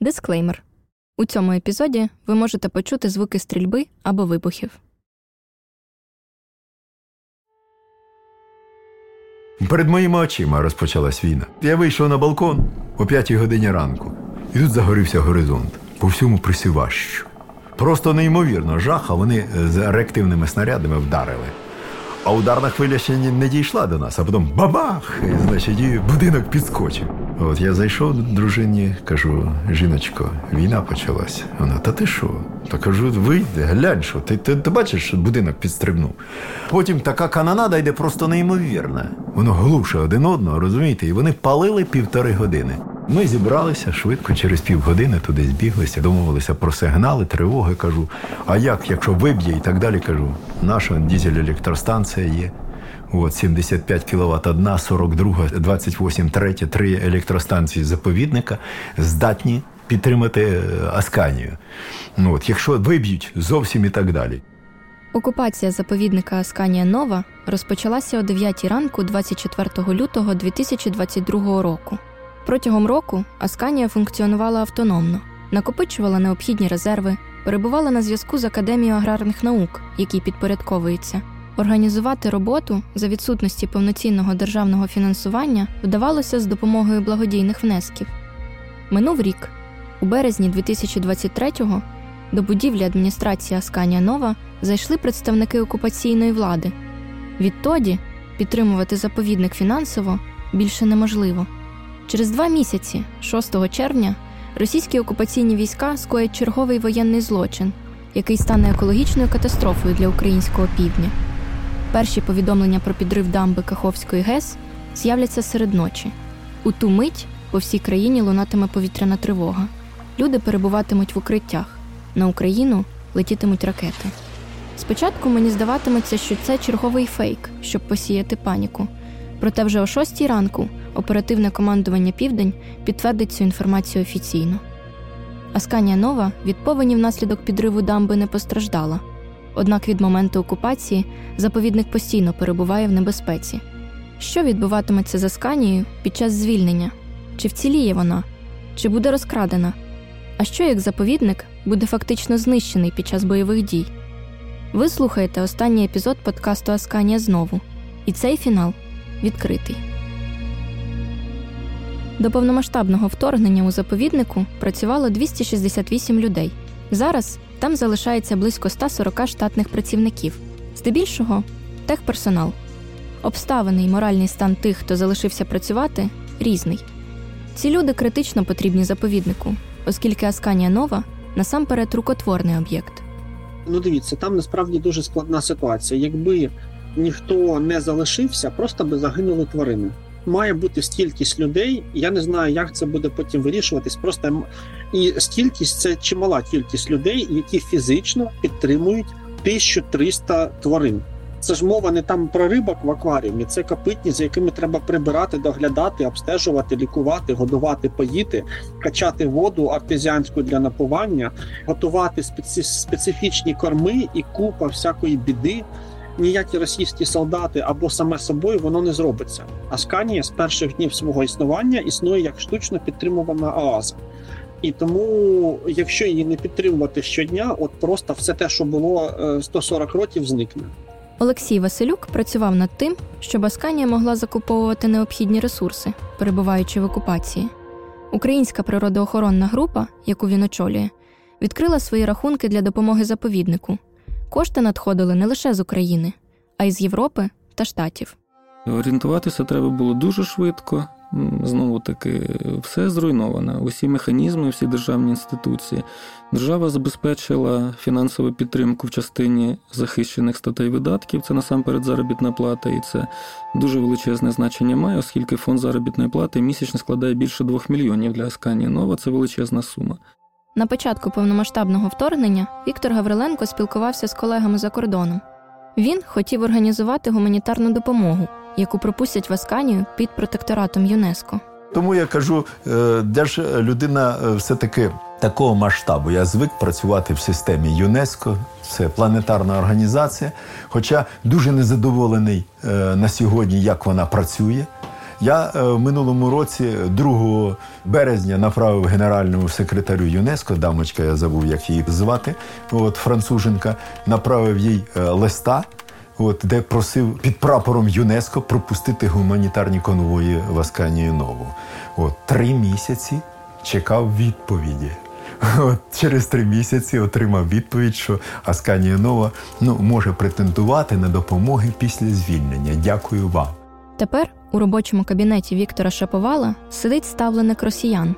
Дисклеймер. У цьому епізоді ви можете почути звуки стрільби або вибухів. Перед моїми очима розпочалась війна. Я вийшов на балкон о п'ятій годині ранку, і тут загорівся горизонт по всьому присіващу. Просто неймовірно жах, а вони з реактивними снарядами вдарили. А ударна хвиля ще не, дійшла до нас, а потім бабах! І, значить, і будинок підскочив. От я зайшов до дружині, кажу: жіночко, війна почалась. Вона, та ти що? Та кажу, вийди, глянь, що ти, ти, ти бачиш, що будинок підстрибнув. Потім така канонада йде просто неймовірна. Воно глуше один одного, розумієте? І вони палили півтори години. Ми зібралися швидко, через півгодини туди збіглися, домовилися про сигнали, тривоги. Кажу, а як, якщо виб'є і так далі, кажу, наша дізель-електростанція є. От 75 кВт одна, 42, 28 третя, три електростанції заповідника здатні підтримати е, Асканію. Ну, от, Якщо виб'ють зовсім і так далі. Окупація заповідника Асканія Нова розпочалася о 9 ранку 24 лютого 2022 року. Протягом року Асканія функціонувала автономно, накопичувала необхідні резерви, перебувала на зв'язку з Академією аграрних наук, якій підпорядковується. Організувати роботу за відсутності повноцінного державного фінансування вдавалося з допомогою благодійних внесків. Минув рік. У березні 2023-го до будівлі адміністрації Асканія Нова зайшли представники окупаційної влади. Відтоді підтримувати заповідник фінансово більше неможливо. Через два місяці, 6 червня, російські окупаційні війська скоять черговий воєнний злочин, який стане екологічною катастрофою для українського півдня. Перші повідомлення про підрив дамби Каховської ГЕС з'являться серед ночі. У ту мить по всій країні лунатиме повітряна тривога. Люди перебуватимуть в укриттях. На Україну летітимуть ракети. Спочатку мені здаватиметься, що це черговий фейк, щоб посіяти паніку. Проте вже о 6 ранку оперативне командування Південь підтвердить цю інформацію офіційно. Асканія Нова від повені внаслідок підриву дамби не постраждала. Однак від моменту окупації заповідник постійно перебуває в небезпеці. Що відбуватиметься з Асканією під час звільнення? Чи вціліє вона, чи буде розкрадена? А що як заповідник буде фактично знищений під час бойових дій? Ви слухаєте останній епізод подкасту Асканія знову, і цей фінал відкритий. До повномасштабного вторгнення у заповіднику працювало 268 людей. Зараз там залишається близько 140 штатних працівників, здебільшого техперсонал. Обставини і моральний стан тих, хто залишився працювати, різний. Ці люди критично потрібні заповіднику, оскільки Асканія Нова насамперед рукотворний об'єкт. Ну, дивіться, там насправді дуже складна ситуація. Якби ніхто не залишився, просто би загинули тварини. Має бути стількість людей. Я не знаю, як це буде потім вирішуватись. Просто і стількість це чимала кількість людей, які фізично підтримують 1300 тварин. Це ж мова не там про рибок в акваріумі, це копитні, за якими треба прибирати, доглядати, обстежувати, лікувати, годувати, поїти, качати воду артезіанську для напування, готувати специ... специфічні корми і купа всякої біди. Ніякі російські солдати або саме собою воно не зробиться. Асканія з перших днів свого існування існує як штучно підтримувана оаза. І тому, якщо її не підтримувати щодня, от просто все те, що було 140 років, зникне. Олексій Василюк працював над тим, щоб Асканія могла закуповувати необхідні ресурси, перебуваючи в окупації. Українська природоохоронна група, яку він очолює, відкрила свої рахунки для допомоги заповіднику. Кошти надходили не лише з України, а й з Європи та Штатів. Орієнтуватися треба було дуже швидко. Знову таки, все зруйновано. Усі механізми, всі державні інституції. Держава забезпечила фінансову підтримку в частині захищених статей видатків. Це насамперед заробітна плата, і це дуже величезне значення має, оскільки фонд заробітної плати місячно складає більше 2 мільйонів для Асканії Нова. Це величезна сума. На початку повномасштабного вторгнення Віктор Гавриленко спілкувався з колегами за кордоном. Він хотів організувати гуманітарну допомогу, яку пропустять в Асканію під протекторатом ЮНЕСКО. Тому я кажу, де ж людина все-таки такого масштабу. Я звик працювати в системі ЮНЕСКО, це планетарна організація. Хоча дуже незадоволений на сьогодні, як вона працює. Я е, в минулому році, 2 березня, направив генеральному секретарю ЮНЕСКО, дамочка, я забув, як її звати, от француженка, направив їй е, листа. От де просив під прапором ЮНЕСКО пропустити гуманітарні конвої в Асканію Нову. От три місяці чекав відповіді. От Через три місяці отримав відповідь, що Асканія Нова ну, може претендувати на допомоги після звільнення. Дякую вам. Тепер у робочому кабінеті Віктора Шаповала сидить ставленик росіян.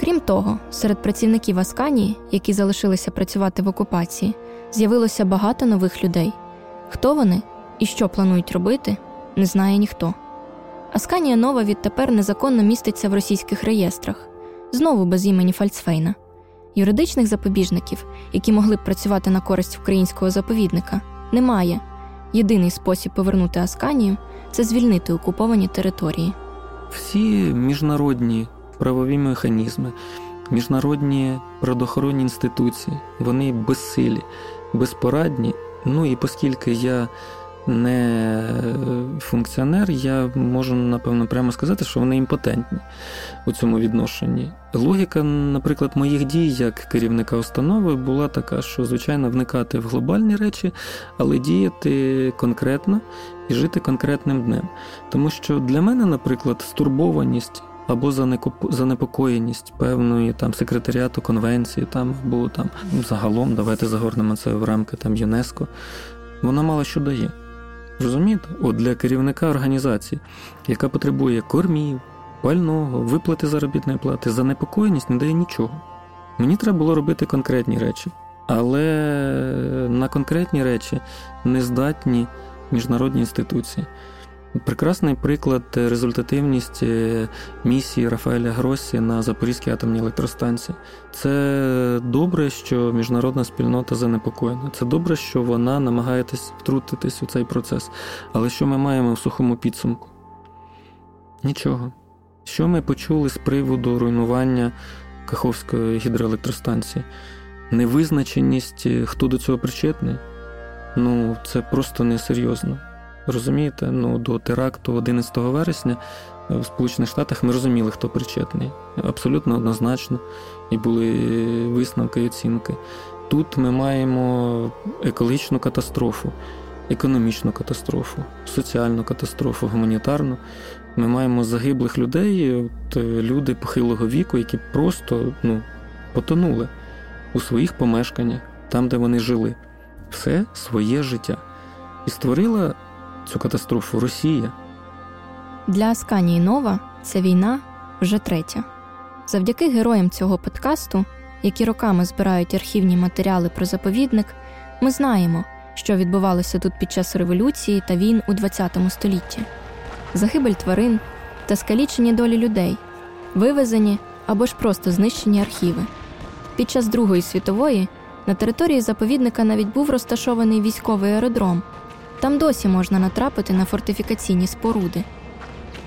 Крім того, серед працівників Асканії, які залишилися працювати в окупації, з'явилося багато нових людей. Хто вони і що планують робити, не знає ніхто. Асканія Нова відтепер незаконно міститься в російських реєстрах, знову без імені Фальцфейна. Юридичних запобіжників, які могли б працювати на користь українського заповідника, немає. Єдиний спосіб повернути Асканію це звільнити окуповані території. Всі міжнародні правові механізми, міжнародні природоохоронні інституції, вони безсилі, безпорадні. Ну і оскільки я не функціонер, я можу напевно прямо сказати, що вони імпотентні у цьому відношенні. Логіка, наприклад, моїх дій як керівника установи була така, що звичайно вникати в глобальні речі, але діяти конкретно і жити конкретним днем. Тому що для мене, наприклад, стурбованість. Або занепокоєність певної там секретаріату конвенції, там або там загалом, давайте загорнемо це в рамки там ЮНЕСКО. Вона мало що дає. Розумієте? От для керівника організації, яка потребує кормів, пального, виплати заробітної плати, занепокоєність не дає нічого. Мені треба було робити конкретні речі, але на конкретні речі не здатні міжнародні інституції. Прекрасний приклад результативність е, місії Рафаеля Гросі на Запорізькій атомній електростанції. Це добре, що міжнародна спільнота занепокоєна. Це добре, що вона намагається втрутитись у цей процес. Але що ми маємо в сухому підсумку? Нічого. Що ми почули з приводу руйнування Каховської гідроелектростанції? Невизначеність, хто до цього причетний? Ну, це просто несерйозно. Розумієте, ну до теракту 11 вересня в Сполучених Штатах ми розуміли, хто причетний. Абсолютно однозначно. І були висновки і оцінки. Тут ми маємо екологічну катастрофу, економічну катастрофу, соціальну катастрофу, гуманітарну. Ми маємо загиблих людей, от, люди похилого віку, які просто ну, потонули у своїх помешканнях, там, де вони жили, все своє життя. І створила цю катастрофу Росія. Для Асканії Нова ця війна вже третя. Завдяки героям цього подкасту, які роками збирають архівні матеріали про заповідник, ми знаємо, що відбувалося тут під час революції та війн у ХХ столітті: загибель тварин та скалічені долі людей, вивезені або ж просто знищені архіви. Під час Другої світової на території заповідника навіть був розташований військовий аеродром. Там досі можна натрапити на фортифікаційні споруди.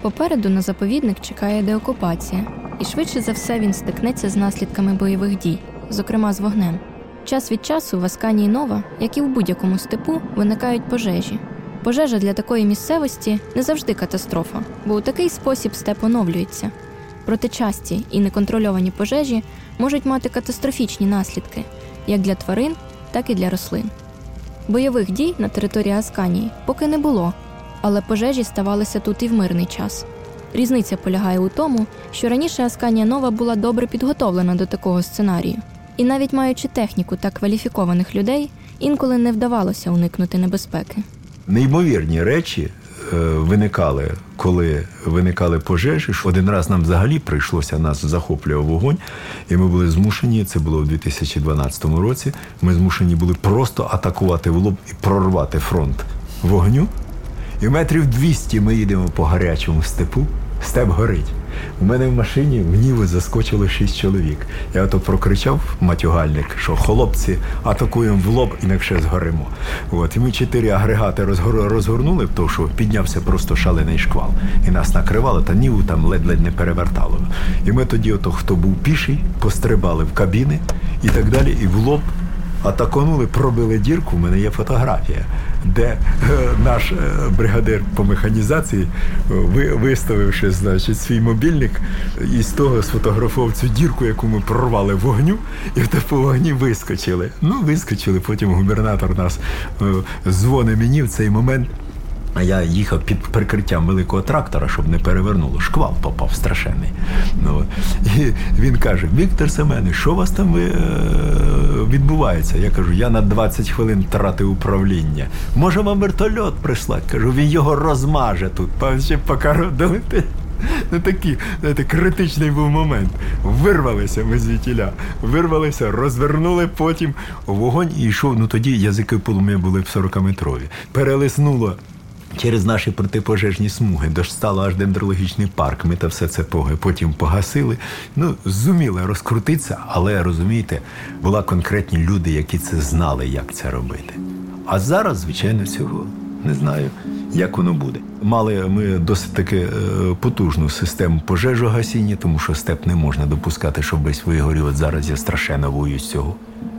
Попереду на заповідник чекає деокупація, і швидше за все він стикнеться з наслідками бойових дій, зокрема з вогнем. Час від часу в Асканії Нова, як і в будь-якому степу, виникають пожежі. Пожежа для такої місцевості не завжди катастрофа, бо у такий спосіб степ оновлюється. Проте часті і неконтрольовані пожежі можуть мати катастрофічні наслідки як для тварин, так і для рослин. Бойових дій на території Асканії поки не було, але пожежі ставалися тут і в мирний час. Різниця полягає у тому, що раніше Асканія Нова була добре підготовлена до такого сценарію, і навіть маючи техніку та кваліфікованих людей, інколи не вдавалося уникнути небезпеки. Неймовірні речі виникали, коли виникали пожежі. Один раз нам взагалі прийшлося нас захоплював вогонь, і ми були змушені. Це було в 2012 році. Ми змушені були просто атакувати в лоб і прорвати фронт вогню. І метрів 200 ми їдемо по гарячому степу, степ горить. У мене в машині в Ніви заскочило шість чоловік. Я ото прокричав матюгальник, що хлопці атакуємо в лоб, інакше згоримо. От і ми чотири агрегати розгорнули, тому що піднявся просто шалений шквал. І нас накривало, та ніву там ледь-ледь не перевертало. І ми тоді, ото хто був піший, пострибали в кабіни і так далі, і в лоб атаконули, пробили дірку. У мене є фотографія, де е, наш е, бригадир по механізації, ви, виставивши значить, свій мобільник, і з того сфотографував цю дірку, яку ми прорвали вогню, і в по вогні вискочили. Ну, вискочили. Потім губернатор нас е, дзвонить мені в цей момент. А я їхав під прикриттям великого трактора, щоб не перевернуло. Шквал попав страшенний. Ну, І він каже: Віктор Семенович, що у вас там е, відбувається? Я кажу, я на 20 хвилин втратив управління. Може, вам вертольот прислати? Кажу, він його розмаже тут, ще долетить. Ну такий знаєте, критичний був момент. Вирвалися ми звідтіля. Вирвалися, розвернули потім вогонь і йшов. Ну тоді язики полум'я були б 40-метрові. Перелиснуло Через наші протипожежні смуги достало аж дендрологічний парк. Ми та все це потім погасили. Ну, зуміли розкрутитися, але розумієте, були конкретні люди, які це знали, як це робити. А зараз, звичайно, цього не знаю, як воно буде. Мали ми досить таки е, потужну систему пожежогасіння, тому що степ не можна допускати, щоб весь вигорів. От зараз я страшенно боюсь цього.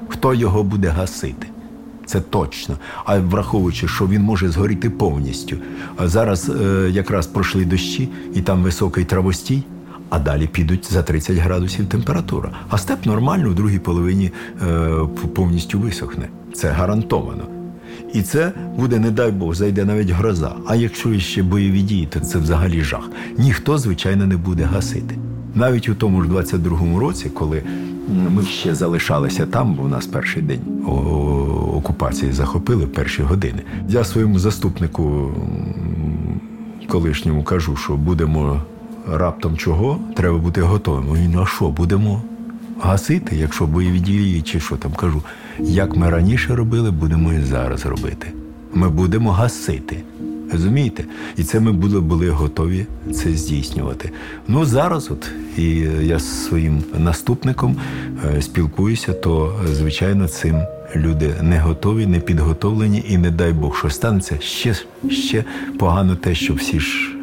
Хто його буде гасити? Це точно. А враховуючи, що він може згоріти повністю. Зараз е, якраз пройшли дощі, і там високий травостій, а далі підуть за 30 градусів температура. А степ нормально в другій половині е, повністю висохне. Це гарантовано. І це буде, не дай Бог, зайде навіть гроза. А якщо ще бойові дії, то це взагалі жах. Ніхто, звичайно, не буде гасити. Навіть у тому ж 22-му році, коли ми ще залишалися там, бо у нас перший день окупації захопили перші години. Я своєму заступнику колишньому кажу, що будемо раптом чого, треба бути готовим. Він, ну а що, будемо гасити, якщо бойові дії, чи що там кажу, як ми раніше робили, будемо і зараз робити. Ми будемо гасити. Розумієте? І це ми були були готові це здійснювати. Ну зараз, от і я з своїм наступником е, спілкуюся, то звичайно цим люди не готові, не підготовлені, і не дай Бог, що станеться ще ще погано те, що всі ж,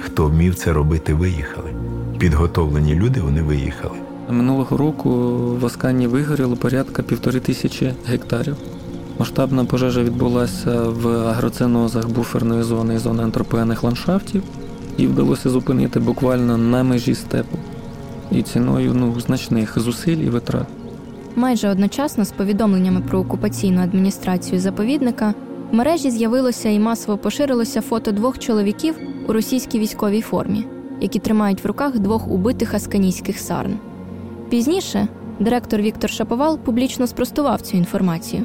хто вмів це робити, виїхали. Підготовлені люди вони виїхали. Минулого року в Аскані вигоріло порядка півтори тисячі гектарів. Масштабна пожежа відбулася в агроценозах буферної зони і зони антропогенних ландшафтів, і вдалося зупинити буквально на межі степу і ціною ну, значних зусиль і витрат. Майже одночасно з повідомленнями про окупаційну адміністрацію заповідника в мережі з'явилося і масово поширилося фото двох чоловіків у російській військовій формі, які тримають в руках двох убитих асканійських сарн. Пізніше директор Віктор Шаповал публічно спростував цю інформацію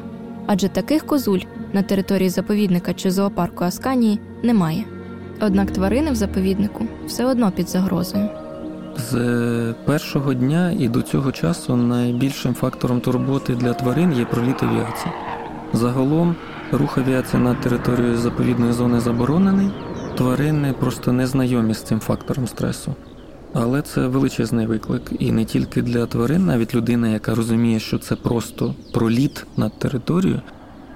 адже таких козуль на території заповідника чи зоопарку Асканії немає. Однак тварини в заповіднику все одно під загрозою. З першого дня і до цього часу найбільшим фактором турботи для тварин є проліт авіації. Загалом рух авіації на територію заповідної зони заборонений, тварини просто не знайомі з цим фактором стресу. Але це величезний виклик, і не тільки для тварин, навіть людина, яка розуміє, що це просто проліт над територією,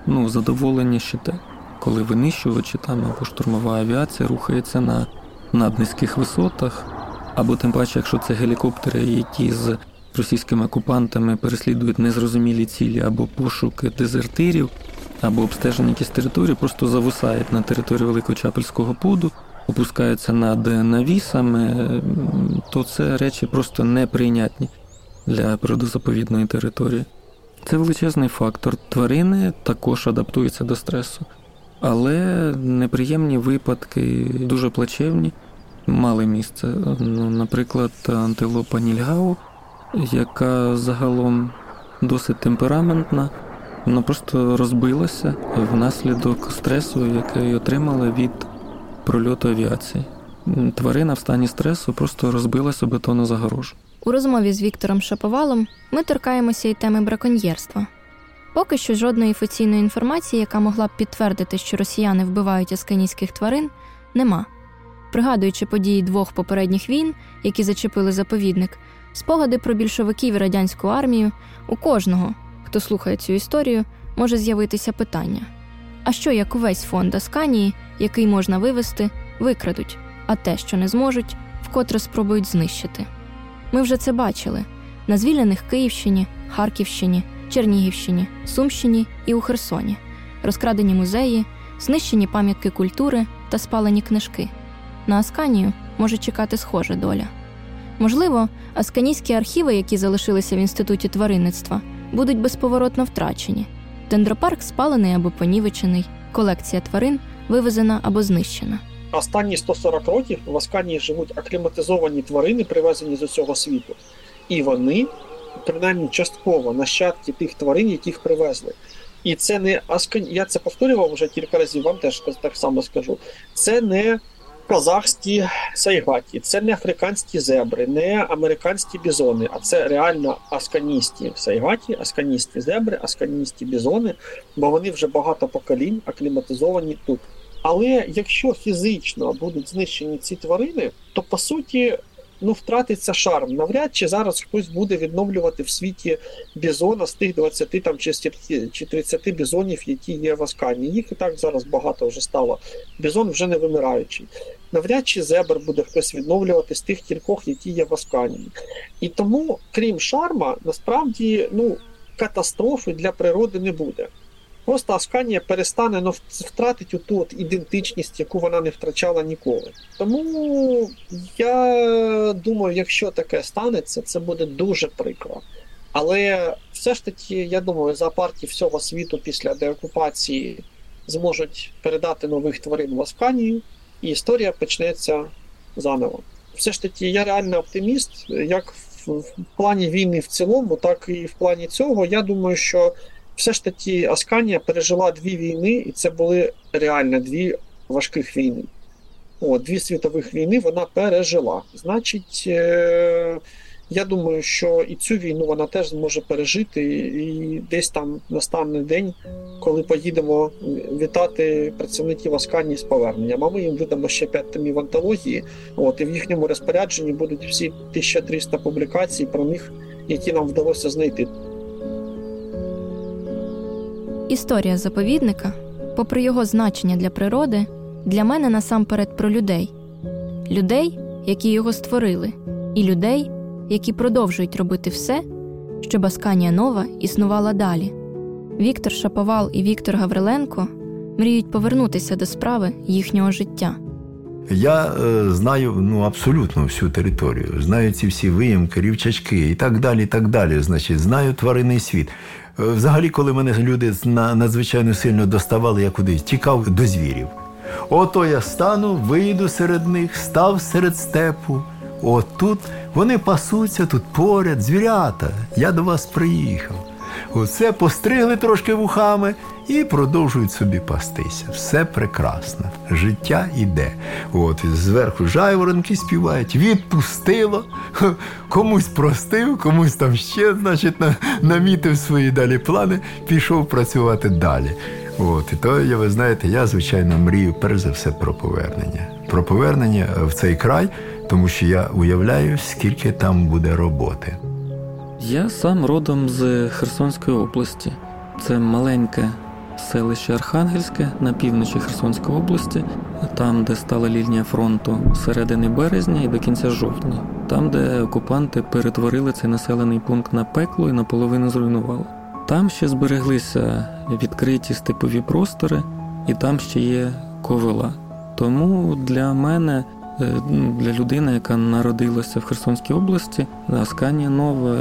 ну задоволення ще те, коли винищувачі там або штурмова авіація рухається на наднизьких висотах, або тим паче, якщо це гелікоптери, які з російськими окупантами переслідують незрозумілі цілі або пошуки дезертирів, або обстеження якісь території, просто зависають на території Великочапельського пуду опускаються над навісами, то це речі просто неприйнятні для природозаповідної території. Це величезний фактор. Тварини також адаптуються до стресу, але неприємні випадки, дуже плачевні, мали місце. Ну, Наприклад, антилопа Нільгау, яка загалом досить темпераментна, вона просто розбилася внаслідок стресу, який отримала від прольоту авіації. Тварина в стані стресу просто розбилася бетонну загорожу. У розмові з Віктором Шаповалом ми торкаємося і теми браконьєрства. Поки що жодної офіційної інформації, яка могла б підтвердити, що росіяни вбивають асканійських тварин, нема. Пригадуючи події двох попередніх війн, які зачепили заповідник, спогади про більшовиків і радянську армію, у кожного, хто слухає цю історію, може з'явитися питання: а що як увесь фонд Асканії який можна вивести, викрадуть, а те, що не зможуть, вкотре спробують знищити. Ми вже це бачили на звільнених Київщині, Харківщині Чернігівщині, Сумщині і у Херсоні, розкрадені музеї, знищені пам'ятки культури та спалені книжки. На Асканію може чекати схожа доля. Можливо, асканійські архіви, які залишилися в інституті тваринництва, будуть безповоротно втрачені. Дендропарк спалений або понівечений, колекція тварин вивезена або знищена. Останні 140 років в Асканії живуть акліматизовані тварини, привезені з усього світу. І вони, принаймні частково, нащадки тих тварин, яких привезли. І це не Аскан... я це повторював вже кілька разів, вам теж так само скажу. Це не казахські сайгаті, це не африканські зебри, не американські бізони, а це реально асканісті сайгаті, асканісті зебри, асканісті бізони, бо вони вже багато поколінь акліматизовані тут. Але якщо фізично будуть знищені ці тварини, то по суті ну втратиться шарм. Навряд чи зараз хтось буде відновлювати в світі бізона з тих 20 там чи 30 бізонів, які є в Аскані. Їх і так зараз багато вже стало. Бізон вже не вимираючий. Навряд чи зебр буде хтось відновлювати з тих кількох, які є в Аскані. І тому, крім шарма, насправді ну, катастрофи для природи не буде. Просто Асканія перестане ну, втратити ту от ідентичність, яку вона не втрачала ніколи. Тому я думаю, якщо таке станеться, це буде дуже прикро. Але все ж таки, я думаю, зоопарки всього світу після деокупації зможуть передати нових тварин в Асканію, і історія почнеться заново. Все ж таки, я реально оптиміст, як в плані війни в цілому, так і в плані цього. Я думаю, що все ж таки Асканія пережила дві війни, і це були реально дві важких війни. О, Дві світових війни вона пережила. Значить, е- я думаю, що і цю війну вона теж зможе пережити, і десь там настане день, коли поїдемо вітати працівників Асканії з поверненням. А ми їм видамо ще 5 томів антології. От, і в їхньому розпорядженні будуть всі 1300 публікацій про них, які нам вдалося знайти. Історія заповідника, попри його значення для природи, для мене насамперед про людей, людей, які його створили, і людей, які продовжують робити все, щоб Асканія Нова існувала далі. Віктор Шаповал і Віктор Гавриленко мріють повернутися до справи їхнього життя. Я е, знаю ну, абсолютно всю територію, знаю ці всі виїмки, рівчачки і так далі. і так далі. Значить, Знаю тваринний світ. Взагалі, коли мене люди надзвичайно сильно доставали, я кудись тікав до звірів. Ото я стану, вийду серед них, став серед степу. От тут вони пасуться тут поряд, звірята. Я до вас приїхав. Оце постригли трошки вухами і продовжують собі пастися. Все прекрасно. Життя іде. От Зверху жайворонки співають, відпустило, комусь простив, комусь там ще, значить, намітив свої далі плани, пішов працювати далі. От, І то, я, ви знаєте, я, звичайно, мрію перш за все про повернення. Про повернення в цей край, тому що я уявляю, скільки там буде роботи. Я сам родом з Херсонської області. Це маленьке селище Архангельське на півночі Херсонської області, там, де стала лінія фронту з середини березня і до кінця жовтня, там, де окупанти перетворили цей населений пункт на пекло і наполовину зруйнували. Там ще збереглися відкриті степові простори, і там ще є ковила. Тому для мене, е, для людини, яка народилася в Херсонській області, Асканія Нова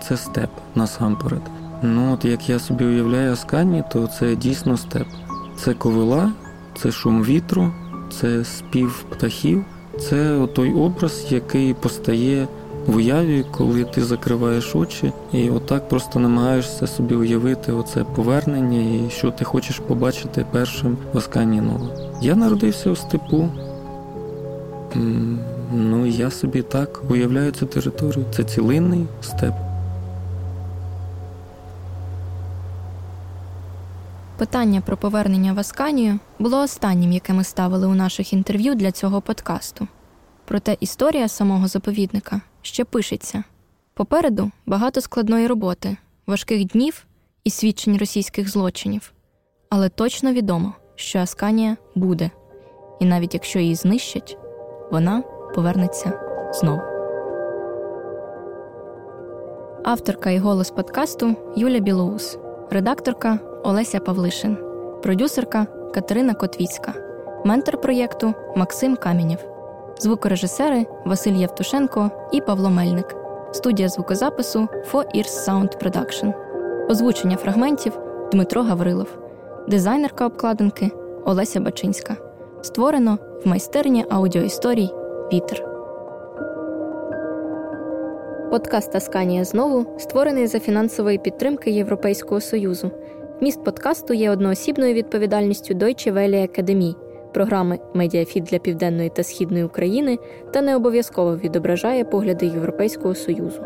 це степ насамперед. Ну от як я собі уявляю Аскані, то це дійсно степ. Це ковила, це шум вітру, це спів птахів, це той образ, який постає в уяві, коли ти закриваєш очі, і отак просто намагаєшся собі уявити оце повернення і що ти хочеш побачити першим в Аскані Нова. Я народився у степу. Ну я собі так уявляю цю територію. Це цілинний степ. Питання про повернення в Асканію було останнім, яке ми ставили у наших інтерв'ю для цього подкасту. Проте історія самого заповідника ще пишеться. Попереду багато складної роботи, важких днів і свідчень російських злочинів. Але точно відомо, що Асканія буде, і навіть якщо її знищать, вона повернеться знову. авторка і голос подкасту Юля Білоус, редакторка Олеся Павлишин, продюсерка Катерина Котвіцька, ментор проєкту Максим Камінєв, звукорежисери Василь Євтушенко і Павло Мельник, студія звукозапису Four Ears Sound Production, озвучення фрагментів Дмитро Гаврилов, дизайнерка обкладинки Олеся Бачинська. Створено в майстерні аудіоісторій Вітер. Подкаст Тасканія знову створений за фінансової підтримки Європейського Союзу. Зміст подкасту є одноосібною відповідальністю Deutsche Welle Академії, програми Медіафіт для Південної та Східної України та не обов'язково відображає погляди Європейського Союзу.